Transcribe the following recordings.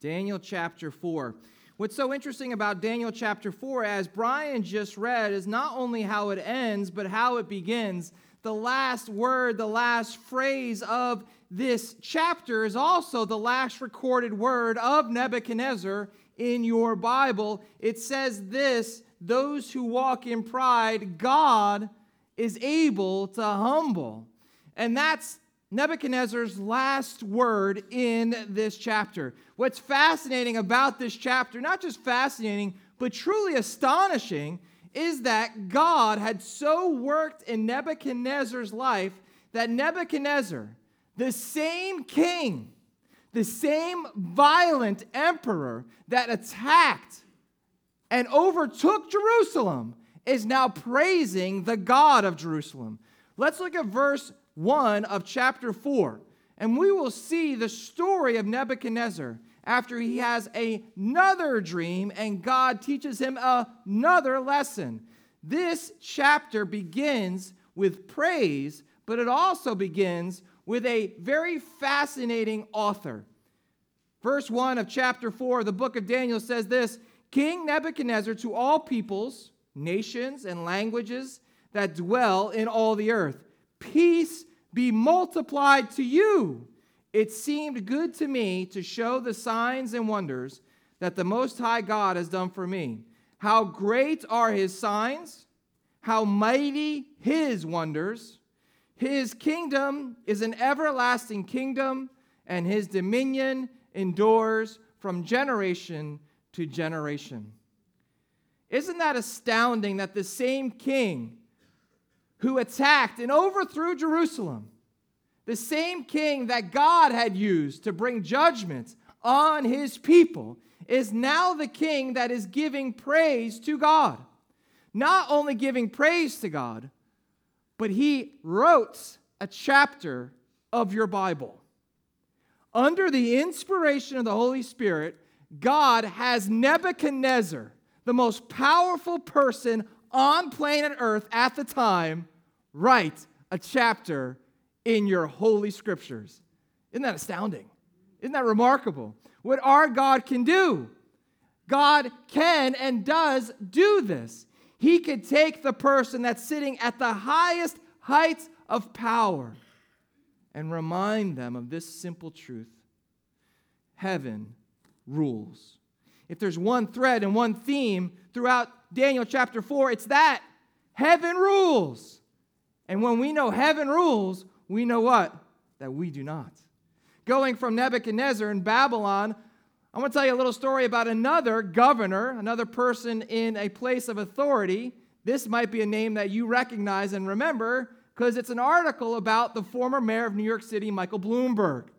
Daniel chapter 4. What's so interesting about Daniel chapter 4, as Brian just read, is not only how it ends, but how it begins. The last word, the last phrase of this chapter is also the last recorded word of Nebuchadnezzar in your Bible. It says this those who walk in pride, God is able to humble. And that's Nebuchadnezzar's last word in this chapter. What's fascinating about this chapter, not just fascinating, but truly astonishing, is that God had so worked in Nebuchadnezzar's life that Nebuchadnezzar, the same king, the same violent emperor that attacked and overtook Jerusalem, is now praising the God of Jerusalem. Let's look at verse 1 of chapter 4. And we will see the story of Nebuchadnezzar after he has another dream and God teaches him another lesson. This chapter begins with praise, but it also begins with a very fascinating author. Verse 1 of chapter 4 of the book of Daniel says this King Nebuchadnezzar to all peoples, nations, and languages that dwell in all the earth, peace be multiplied to you. It seemed good to me to show the signs and wonders that the Most High God has done for me. How great are his signs, how mighty his wonders. His kingdom is an everlasting kingdom, and his dominion endures from generation to generation. Isn't that astounding that the same king who attacked and overthrew Jerusalem, the same king that God had used to bring judgment on his people, is now the king that is giving praise to God. Not only giving praise to God, but he wrote a chapter of your Bible. Under the inspiration of the Holy Spirit, God has Nebuchadnezzar, the most powerful person on planet Earth at the time, write a chapter in your holy scriptures. Isn't that astounding? Isn't that remarkable? What our God can do. God can and does do this. He could take the person that's sitting at the highest heights of power and remind them of this simple truth heaven rules. If there's one thread and one theme throughout Daniel chapter 4, it's that heaven rules. And when we know heaven rules, we know what? That we do not. Going from Nebuchadnezzar in Babylon, I want to tell you a little story about another governor, another person in a place of authority. This might be a name that you recognize and remember because it's an article about the former mayor of New York City, Michael Bloomberg.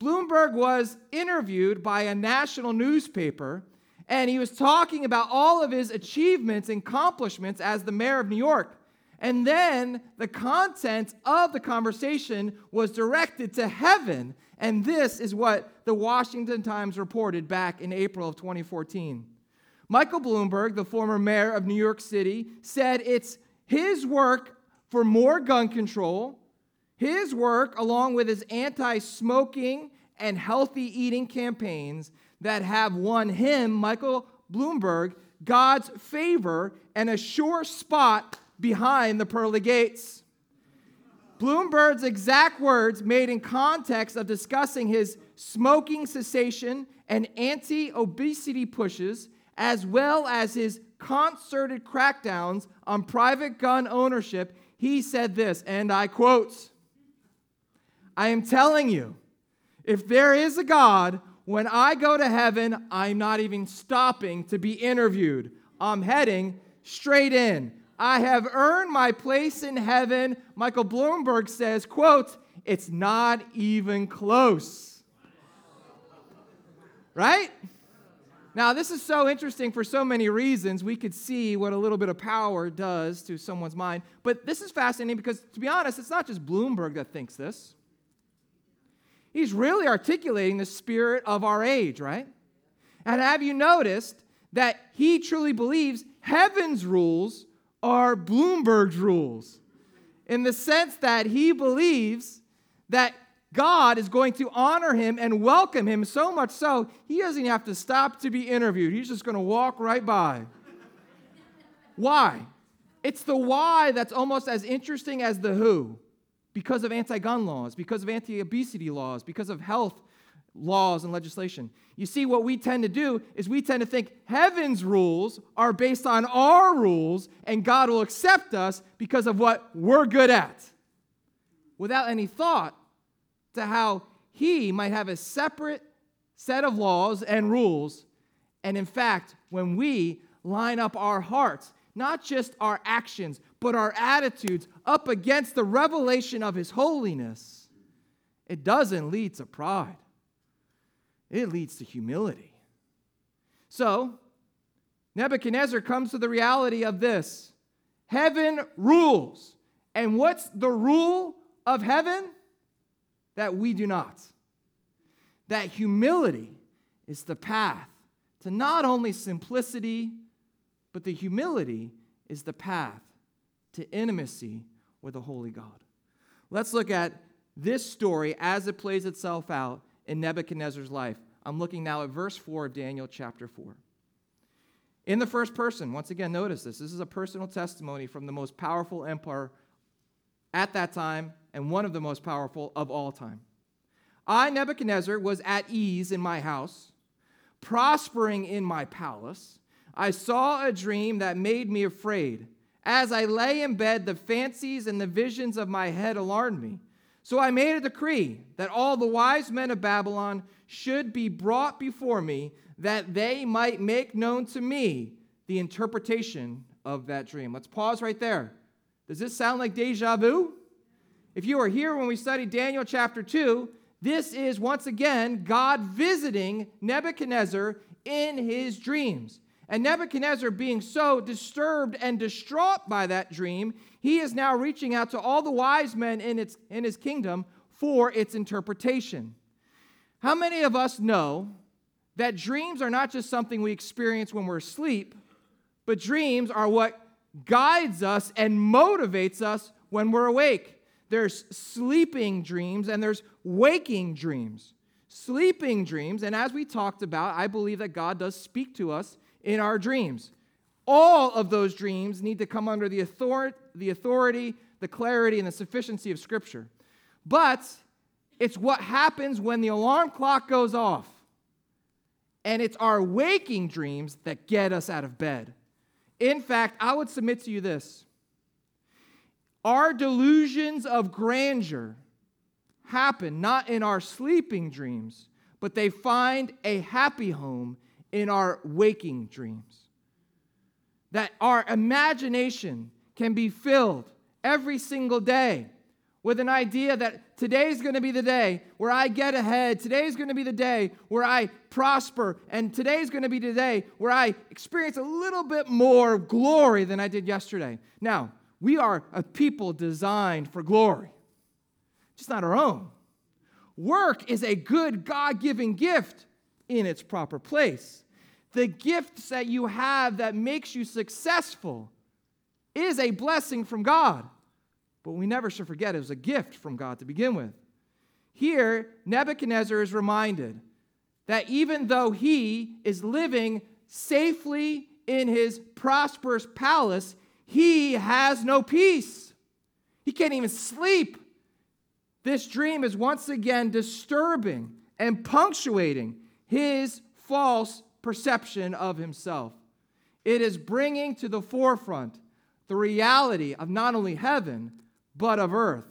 Bloomberg was interviewed by a national newspaper, and he was talking about all of his achievements and accomplishments as the mayor of New York. And then the content of the conversation was directed to heaven. And this is what the Washington Times reported back in April of 2014. Michael Bloomberg, the former mayor of New York City, said it's his work for more gun control, his work, along with his anti smoking and healthy eating campaigns, that have won him, Michael Bloomberg, God's favor and a sure spot behind the pearly gates. Bloomberg's exact words, made in context of discussing his smoking cessation and anti obesity pushes, as well as his concerted crackdowns on private gun ownership, he said this, and I quote I am telling you, if there is a God, when I go to heaven, I'm not even stopping to be interviewed. I'm heading straight in. I have earned my place in heaven. Michael Bloomberg says, quote, it's not even close. Right? Now, this is so interesting for so many reasons. We could see what a little bit of power does to someone's mind. But this is fascinating because, to be honest, it's not just Bloomberg that thinks this. He's really articulating the spirit of our age, right? And have you noticed that he truly believes heaven's rules are Bloomberg's rules? In the sense that he believes that God is going to honor him and welcome him so much so he doesn't have to stop to be interviewed. He's just going to walk right by. why? It's the why that's almost as interesting as the who because of anti gun laws, because of anti obesity laws, because of health laws and legislation. You see, what we tend to do is we tend to think heaven's rules are based on our rules and God will accept us because of what we're good at, without any thought to how He might have a separate set of laws and rules. And in fact, when we line up our hearts, not just our actions, but our attitudes up against the revelation of His holiness, it doesn't lead to pride it leads to humility. So, Nebuchadnezzar comes to the reality of this heaven rules. And what's the rule of heaven? That we do not. That humility is the path to not only simplicity, but the humility is the path to intimacy with the holy God. Let's look at this story as it plays itself out in Nebuchadnezzar's life. I'm looking now at verse 4 of Daniel chapter 4. In the first person, once again, notice this. This is a personal testimony from the most powerful empire at that time and one of the most powerful of all time. I, Nebuchadnezzar, was at ease in my house, prospering in my palace. I saw a dream that made me afraid. As I lay in bed, the fancies and the visions of my head alarmed me. So I made a decree that all the wise men of Babylon should be brought before me, that they might make known to me the interpretation of that dream. Let's pause right there. Does this sound like deja vu? If you are here when we studied Daniel chapter 2, this is once again God visiting Nebuchadnezzar in his dreams. And Nebuchadnezzar, being so disturbed and distraught by that dream, he is now reaching out to all the wise men in, its, in his kingdom for its interpretation. How many of us know that dreams are not just something we experience when we're asleep, but dreams are what guides us and motivates us when we're awake? There's sleeping dreams and there's waking dreams. Sleeping dreams, and as we talked about, I believe that God does speak to us in our dreams. All of those dreams need to come under the authority, the authority, the clarity, and the sufficiency of Scripture. But it's what happens when the alarm clock goes off. And it's our waking dreams that get us out of bed. In fact, I would submit to you this our delusions of grandeur happen not in our sleeping dreams, but they find a happy home in our waking dreams. That our imagination can be filled every single day with an idea that today's going to be the day where I get ahead. Today's going to be the day where I prosper. And today's going to be the day where I experience a little bit more glory than I did yesterday. Now, we are a people designed for glory, just not our own. Work is a good God given gift in its proper place the gifts that you have that makes you successful is a blessing from God. But we never should forget it was a gift from God to begin with. Here, Nebuchadnezzar is reminded that even though he is living safely in his prosperous palace, he has no peace. He can't even sleep. This dream is once again disturbing and punctuating his false perception of himself. It is bringing to the forefront the reality of not only heaven, but of earth.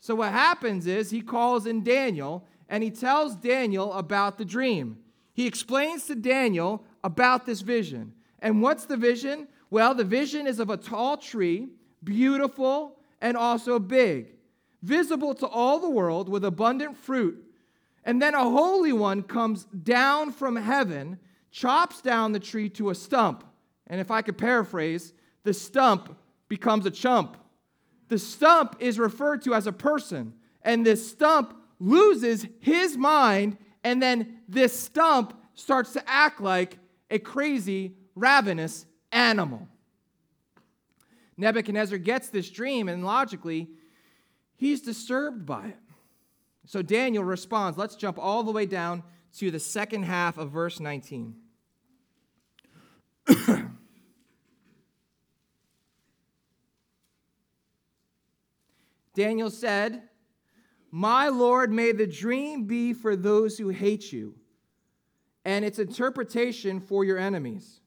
So, what happens is he calls in Daniel and he tells Daniel about the dream. He explains to Daniel about this vision. And what's the vision? Well, the vision is of a tall tree, beautiful and also big, visible to all the world with abundant fruit. And then a holy one comes down from heaven chops down the tree to a stump. And if I could paraphrase, the stump becomes a chump. The stump is referred to as a person, and this stump loses his mind, and then this stump starts to act like a crazy, ravenous animal. Nebuchadnezzar gets this dream, and logically, he's disturbed by it. So Daniel responds. Let's jump all the way down to the second half of verse 19. Daniel said, My Lord, may the dream be for those who hate you, and its interpretation for your enemies.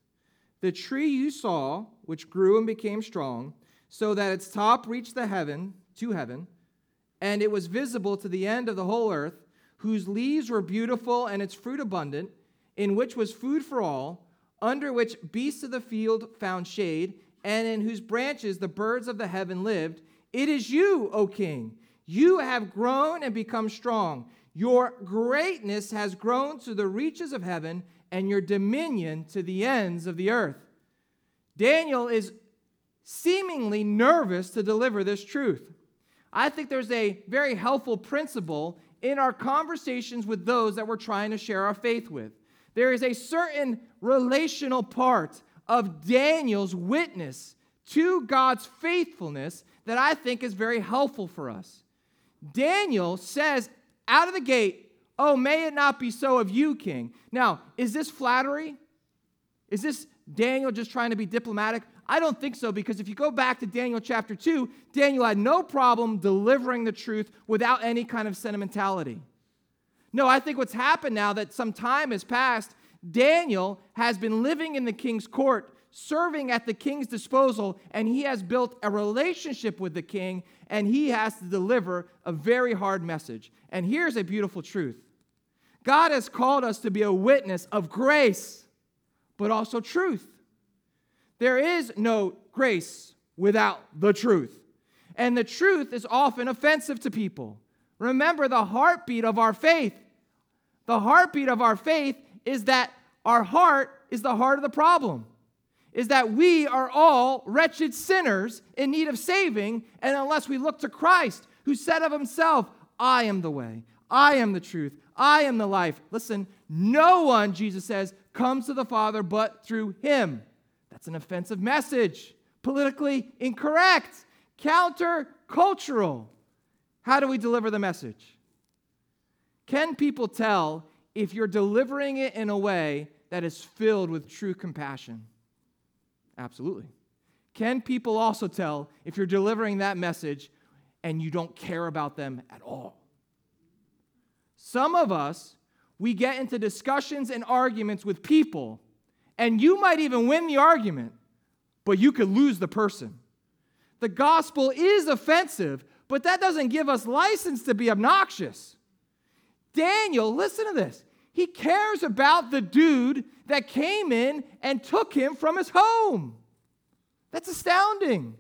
The tree you saw, which grew and became strong, so that its top reached the heaven, to heaven, and it was visible to the end of the whole earth, whose leaves were beautiful and its fruit abundant, in which was food for all, under which beasts of the field found shade, and in whose branches the birds of the heaven lived. It is you, O king. You have grown and become strong. Your greatness has grown to the reaches of heaven, and your dominion to the ends of the earth. Daniel is seemingly nervous to deliver this truth. I think there's a very helpful principle in our conversations with those that we're trying to share our faith with. There is a certain relational part of Daniel's witness to God's faithfulness that I think is very helpful for us. Daniel says out of the gate, Oh, may it not be so of you, king. Now, is this flattery? Is this Daniel just trying to be diplomatic? I don't think so because if you go back to Daniel chapter 2, Daniel had no problem delivering the truth without any kind of sentimentality. No, I think what's happened now that some time has passed, Daniel has been living in the king's court, serving at the king's disposal, and he has built a relationship with the king, and he has to deliver a very hard message. And here's a beautiful truth God has called us to be a witness of grace, but also truth. There is no grace without the truth. And the truth is often offensive to people. Remember the heartbeat of our faith. The heartbeat of our faith is that our heart is the heart of the problem. Is that we are all wretched sinners in need of saving, and unless we look to Christ, who said of himself, I am the way, I am the truth, I am the life. Listen, no one, Jesus says, comes to the Father but through him. That's an offensive message, politically incorrect, countercultural. How do we deliver the message? Can people tell if you're delivering it in a way that is filled with true compassion? Absolutely. Can people also tell if you're delivering that message and you don't care about them at all? Some of us, we get into discussions and arguments with people and you might even win the argument, but you could lose the person. The gospel is offensive, but that doesn't give us license to be obnoxious. Daniel, listen to this. He cares about the dude that came in and took him from his home. That's astounding.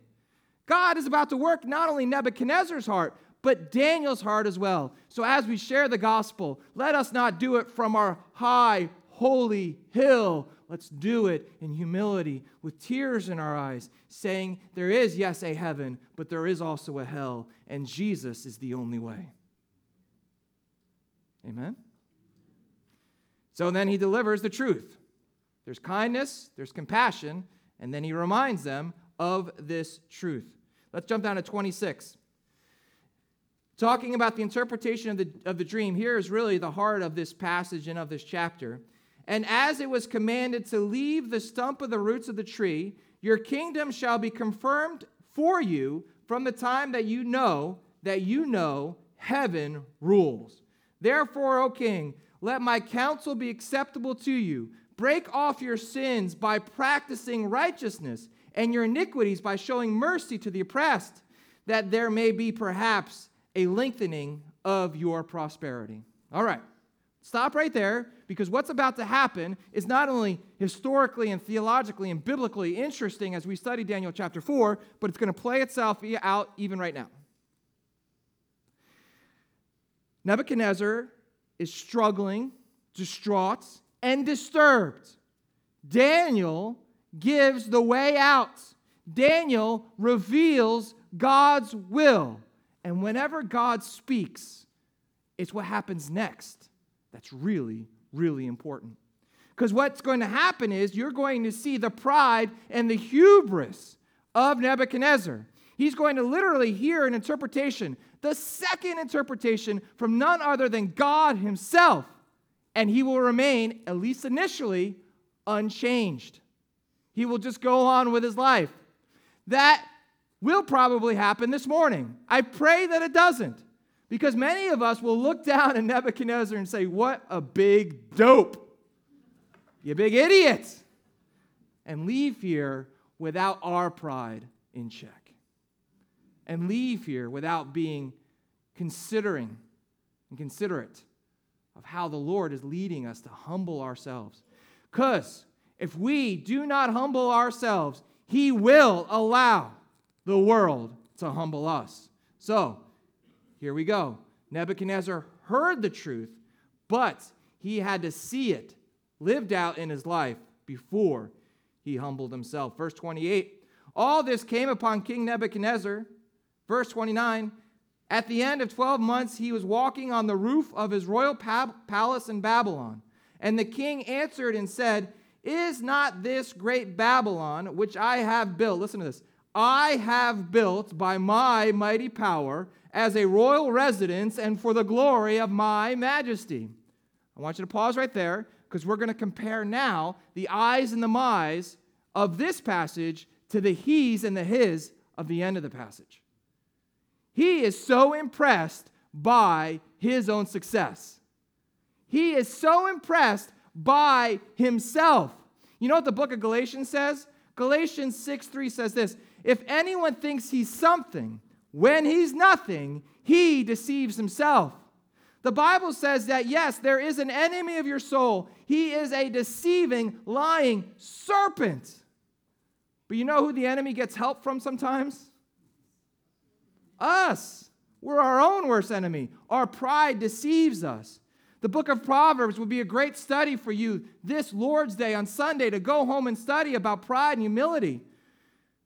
God is about to work not only Nebuchadnezzar's heart, but Daniel's heart as well. So as we share the gospel, let us not do it from our high, holy hill, Let's do it in humility with tears in our eyes, saying, There is, yes, a heaven, but there is also a hell, and Jesus is the only way. Amen? So then he delivers the truth. There's kindness, there's compassion, and then he reminds them of this truth. Let's jump down to 26. Talking about the interpretation of the, of the dream, here is really the heart of this passage and of this chapter. And as it was commanded to leave the stump of the roots of the tree, your kingdom shall be confirmed for you from the time that you know that you know heaven rules. Therefore, O king, let my counsel be acceptable to you. Break off your sins by practicing righteousness, and your iniquities by showing mercy to the oppressed, that there may be perhaps a lengthening of your prosperity. All right. Stop right there because what's about to happen is not only historically and theologically and biblically interesting as we study Daniel chapter 4, but it's going to play itself out even right now. Nebuchadnezzar is struggling, distraught, and disturbed. Daniel gives the way out. Daniel reveals God's will. And whenever God speaks, it's what happens next that's really, really important. Because what's going to happen is you're going to see the pride and the hubris of Nebuchadnezzar. He's going to literally hear an interpretation the second interpretation from none other than God Himself, and He will remain, at least initially, unchanged. He will just go on with His life. That will probably happen this morning. I pray that it doesn't, because many of us will look down at Nebuchadnezzar and say, What a big dope! You big idiot! And leave here without our pride in check. And leave here without being considering and considerate of how the Lord is leading us to humble ourselves. Because if we do not humble ourselves, He will allow the world to humble us. So, here we go. Nebuchadnezzar heard the truth, but he had to see it lived out in his life before he humbled himself. Verse 28 All this came upon King Nebuchadnezzar. Verse 29 At the end of 12 months, he was walking on the roof of his royal palace in Babylon. And the king answered and said, Is not this great Babylon, which I have built? Listen to this. I have built by my mighty power as a royal residence and for the glory of my majesty. I want you to pause right there because we're going to compare now the I's and the my's of this passage to the he's and the his of the end of the passage. He is so impressed by his own success. He is so impressed by himself. You know what the book of Galatians says? Galatians 6 3 says this If anyone thinks he's something when he's nothing, he deceives himself. The Bible says that, yes, there is an enemy of your soul. He is a deceiving, lying serpent. But you know who the enemy gets help from sometimes? Us. We're our own worst enemy. Our pride deceives us. The book of Proverbs would be a great study for you this Lord's Day on Sunday to go home and study about pride and humility.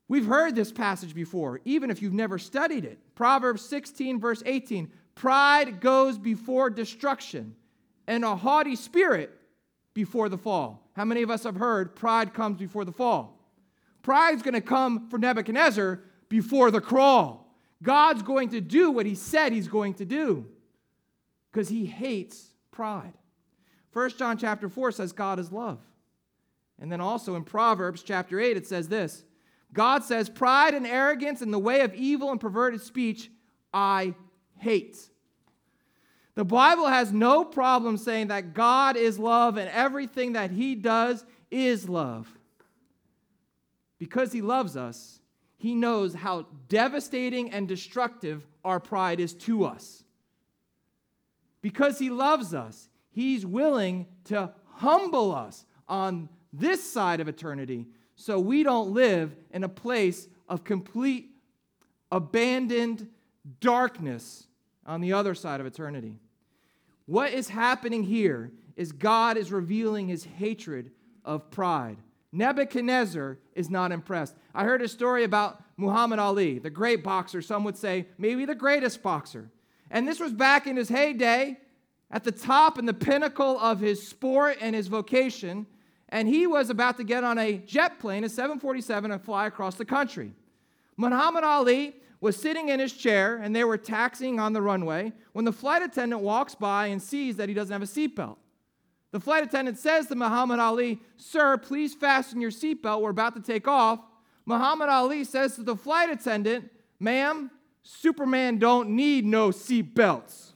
We've heard this passage before, even if you've never studied it. Proverbs 16, verse 18 Pride goes before destruction, and a haughty spirit before the fall. How many of us have heard pride comes before the fall? Pride's going to come for Nebuchadnezzar before the crawl. God's going to do what he said he's going to do because he hates pride. 1 John chapter 4 says God is love. And then also in Proverbs chapter 8 it says this. God says pride and arrogance and the way of evil and perverted speech I hate. The Bible has no problem saying that God is love and everything that He does is love. Because He loves us, He knows how devastating and destructive our pride is to us. Because He loves us, He's willing to humble us on this side of eternity so we don't live in a place of complete abandoned darkness on the other side of eternity. What is happening here is God is revealing his hatred of pride. Nebuchadnezzar is not impressed. I heard a story about Muhammad Ali, the great boxer, some would say maybe the greatest boxer. And this was back in his heyday, at the top and the pinnacle of his sport and his vocation. And he was about to get on a jet plane, a 747, and fly across the country. Muhammad Ali was sitting in his chair and they were taxiing on the runway when the flight attendant walks by and sees that he doesn't have a seatbelt. The flight attendant says to Muhammad Ali, Sir, please fasten your seatbelt. We're about to take off. Muhammad Ali says to the flight attendant, Ma'am, Superman don't need no seatbelts.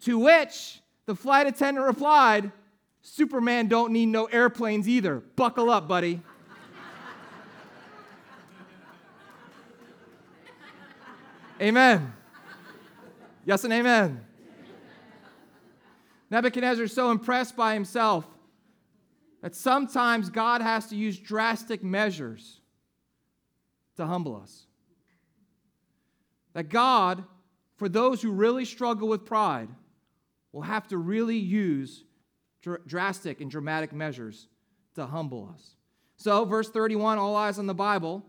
to which the flight attendant replied, Superman don't need no airplanes either. Buckle up, buddy. Amen. Yes and amen. Nebuchadnezzar is so impressed by himself that sometimes God has to use drastic measures to humble us. That God, for those who really struggle with pride, will have to really use dr- drastic and dramatic measures to humble us. So, verse 31, all eyes on the Bible.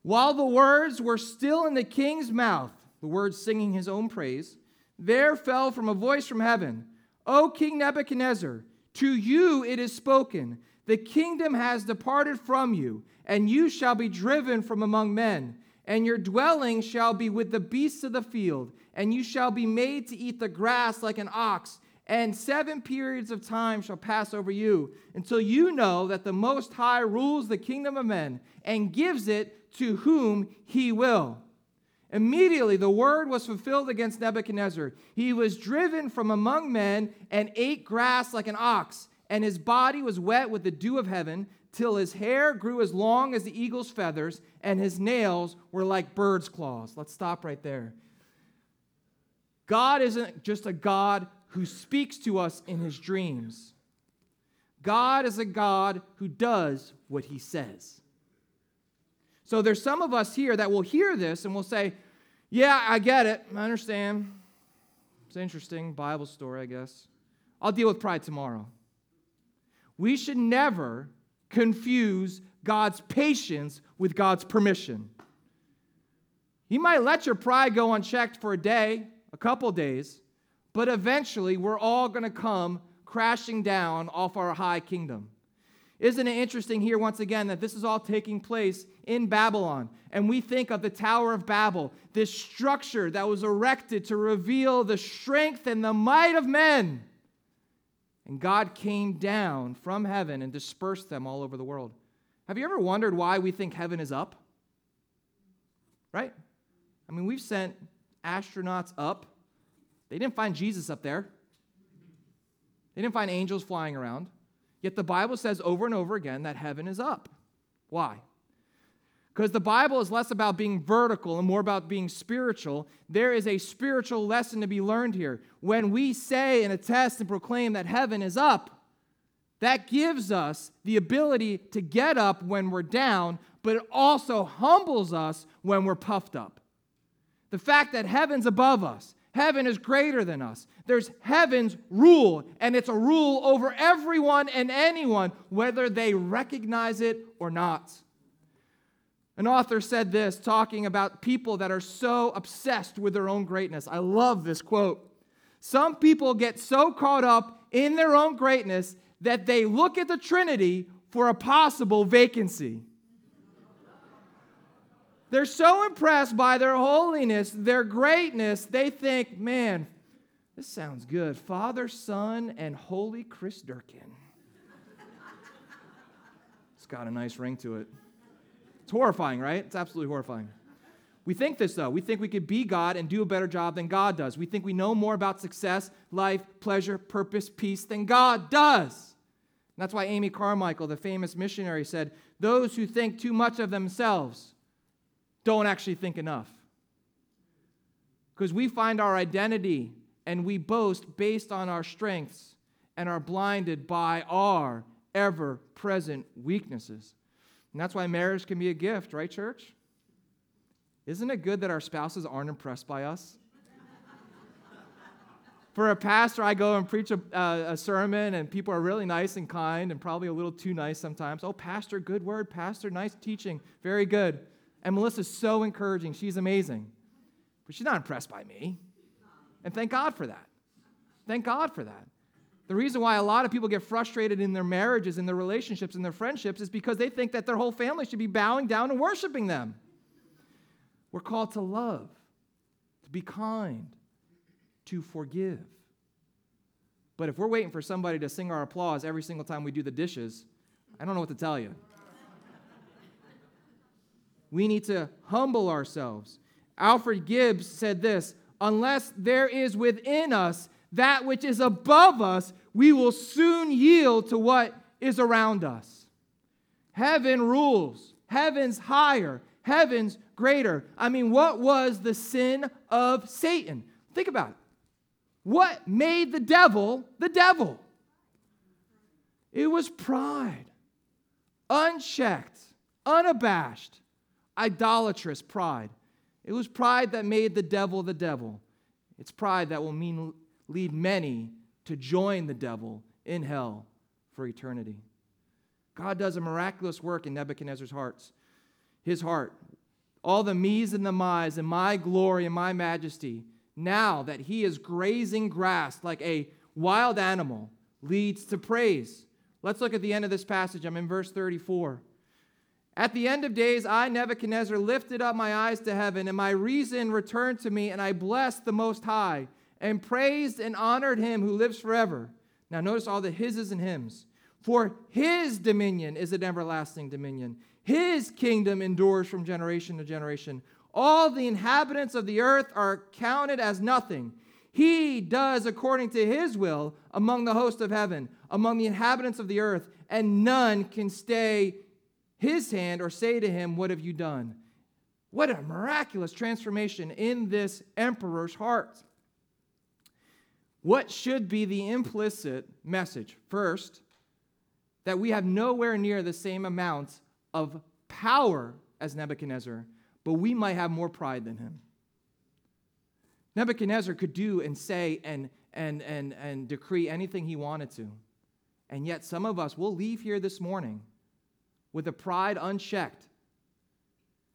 While the words were still in the king's mouth, the words singing his own praise, there fell from a voice from heaven, O King Nebuchadnezzar, to you it is spoken, the kingdom has departed from you, and you shall be driven from among men. and your dwelling shall be with the beasts of the field, and you shall be made to eat the grass like an ox, and seven periods of time shall pass over you, until you know that the Most High rules the kingdom of men, and gives it to whom he will. Immediately the word was fulfilled against Nebuchadnezzar. He was driven from among men and ate grass like an ox, and his body was wet with the dew of heaven, till his hair grew as long as the eagle's feathers, and his nails were like bird's claws. Let's stop right there. God isn't just a God who speaks to us in his dreams. God is a God who does what he says. So there's some of us here that will hear this and will say, Yeah, I get it. I understand. It's interesting Bible story, I guess. I'll deal with pride tomorrow. We should never confuse God's patience with God's permission. He might let your pride go unchecked for a day, a couple days, but eventually we're all going to come crashing down off our high kingdom. Isn't it interesting here, once again, that this is all taking place in Babylon? And we think of the Tower of Babel, this structure that was erected to reveal the strength and the might of men. And God came down from heaven and dispersed them all over the world. Have you ever wondered why we think heaven is up? Right? I mean, we've sent astronauts up. They didn't find Jesus up there, they didn't find angels flying around. Yet the Bible says over and over again that heaven is up. Why? Because the Bible is less about being vertical and more about being spiritual. There is a spiritual lesson to be learned here. When we say and attest and proclaim that heaven is up, that gives us the ability to get up when we're down, but it also humbles us when we're puffed up. The fact that heaven's above us, heaven is greater than us. There's heaven's rule, and it's a rule over everyone and anyone, whether they recognize it or not. An author said this, talking about people that are so obsessed with their own greatness. I love this quote. Some people get so caught up in their own greatness that they look at the Trinity for a possible vacancy. They're so impressed by their holiness, their greatness, they think, man, this sounds good. Father, Son, and Holy Chris Durkin. it's got a nice ring to it. It's horrifying, right? It's absolutely horrifying. We think this, though. We think we could be God and do a better job than God does. We think we know more about success, life, pleasure, purpose, peace than God does. And that's why Amy Carmichael, the famous missionary, said, Those who think too much of themselves don't actually think enough. Because we find our identity and we boast based on our strengths and are blinded by our ever present weaknesses. And that's why marriage can be a gift, right, church? Isn't it good that our spouses aren't impressed by us? For a pastor, I go and preach a, uh, a, sermon, and people are really nice and kind, and probably a little too nice sometimes. Oh, pastor, good word. Pastor, nice teaching. Very good. And Melissa's so encouraging. She's amazing. But she's not impressed by me. And thank God for that. Thank God for that. The reason why a lot of people get frustrated in their marriages, in their relationships, in their friendships is because they think that their whole family should be bowing down and worshiping them. We're called to love, to be kind, to forgive. But if we're waiting for somebody to sing our applause every single time we do the dishes, I don't know what to tell you. We need to humble ourselves. Alfred Gibbs said this unless there is within us that which is above us, we will soon yield to what is around us. Heaven rules, heaven's higher, heaven's greater. I mean, what was the sin of Satan? Think about it. What made the devil the devil? It was pride, unchecked, unabashed, idolatrous pride. It was pride that made the devil the devil. It's pride that will mean lead many to join the devil in hell for eternity. God does a miraculous work in Nebuchadnezzar's hearts, his heart. All the me's and the my's and my glory and my majesty, now that he is grazing grass like a wild animal, leads to praise. Let's look at the end of this passage. I'm in verse 34. At the end of days, I, Nebuchadnezzar, lifted up my eyes to heaven, and my reason returned to me, and I blessed the Most High, and praised and honored him who lives forever. Now, notice all the hises and hymns. For his dominion is an everlasting dominion, his kingdom endures from generation to generation. All the inhabitants of the earth are counted as nothing. He does according to his will among the host of heaven, among the inhabitants of the earth, and none can stay his hand or say to him, What have you done? What a miraculous transformation in this emperor's heart. What should be the implicit message? First, that we have nowhere near the same amount of power as Nebuchadnezzar, but we might have more pride than him. Nebuchadnezzar could do and say and, and, and, and decree anything he wanted to. And yet, some of us will leave here this morning with a pride unchecked.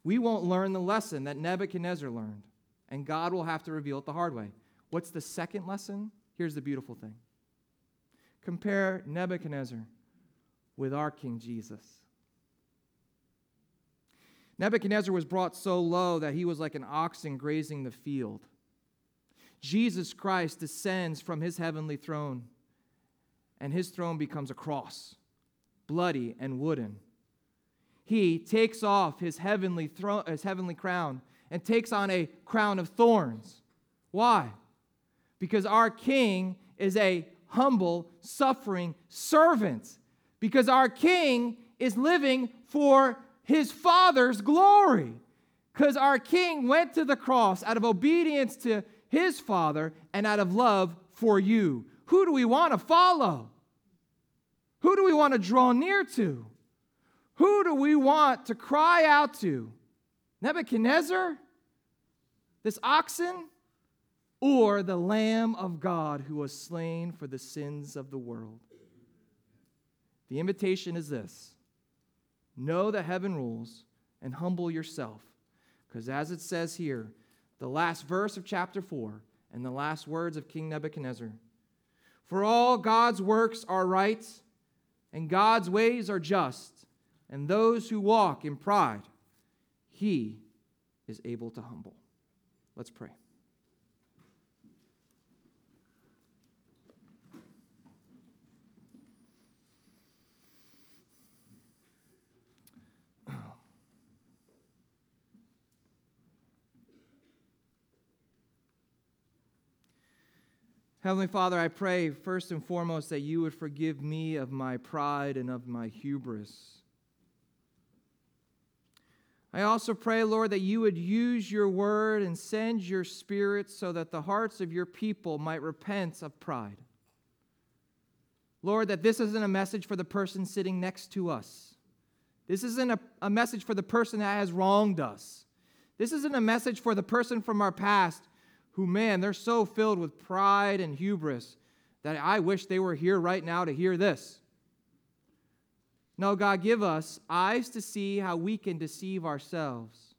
We won't learn the lesson that Nebuchadnezzar learned, and God will have to reveal it the hard way. What's the second lesson? Here's the beautiful thing compare Nebuchadnezzar with our King Jesus. Nebuchadnezzar was brought so low that he was like an oxen grazing the field. Jesus Christ descends from his heavenly throne, and his throne becomes a cross, bloody and wooden. He takes off his heavenly, throne, his heavenly crown and takes on a crown of thorns. Why? Because our king is a humble, suffering servant. Because our king is living for his father's glory. Because our king went to the cross out of obedience to his father and out of love for you. Who do we want to follow? Who do we want to draw near to? Who do we want to cry out to? Nebuchadnezzar? This oxen? Or the Lamb of God who was slain for the sins of the world? The invitation is this Know that heaven rules and humble yourself. Because as it says here, the last verse of chapter 4 and the last words of King Nebuchadnezzar For all God's works are right, and God's ways are just and those who walk in pride, he is able to humble. Let's pray. Heavenly Father, I pray first and foremost that you would forgive me of my pride and of my hubris. I also pray, Lord, that you would use your word and send your spirit so that the hearts of your people might repent of pride. Lord, that this isn't a message for the person sitting next to us. This isn't a, a message for the person that has wronged us. This isn't a message for the person from our past who, man, they're so filled with pride and hubris that I wish they were here right now to hear this. No, God, give us eyes to see how we can deceive ourselves.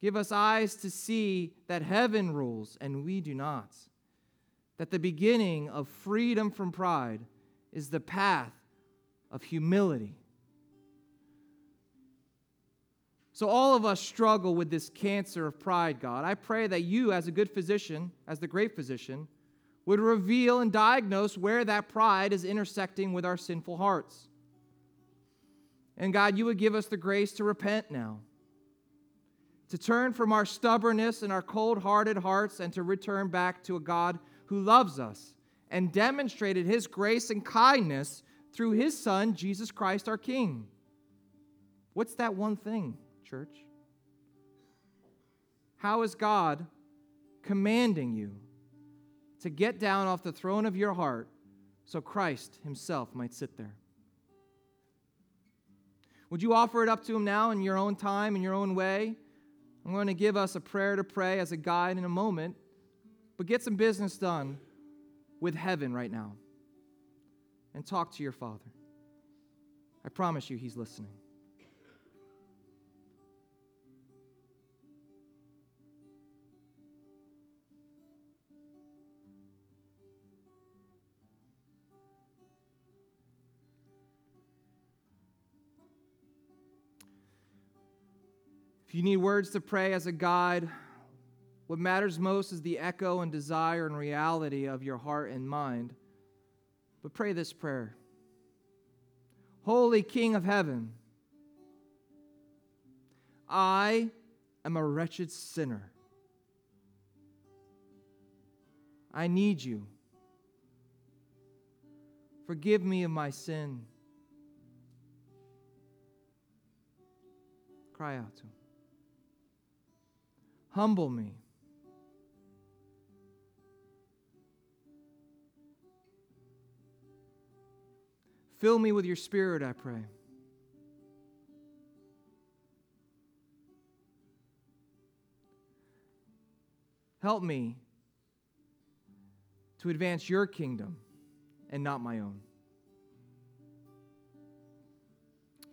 Give us eyes to see that heaven rules and we do not. That the beginning of freedom from pride is the path of humility. So, all of us struggle with this cancer of pride, God. I pray that you, as a good physician, as the great physician, would reveal and diagnose where that pride is intersecting with our sinful hearts. And God, you would give us the grace to repent now, to turn from our stubbornness and our cold hearted hearts, and to return back to a God who loves us and demonstrated his grace and kindness through his Son, Jesus Christ, our King. What's that one thing, church? How is God commanding you? To get down off the throne of your heart so Christ himself might sit there. Would you offer it up to him now in your own time, in your own way? I'm going to give us a prayer to pray as a guide in a moment, but get some business done with heaven right now and talk to your Father. I promise you, He's listening. If you need words to pray as a guide, what matters most is the echo and desire and reality of your heart and mind. But pray this prayer Holy King of heaven, I am a wretched sinner. I need you. Forgive me of my sin. Cry out to him. Humble me. Fill me with your spirit, I pray. Help me to advance your kingdom and not my own.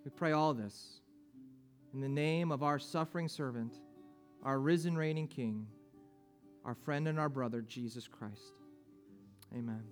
We pray all this in the name of our suffering servant, our risen, reigning King, our friend and our brother, Jesus Christ. Amen.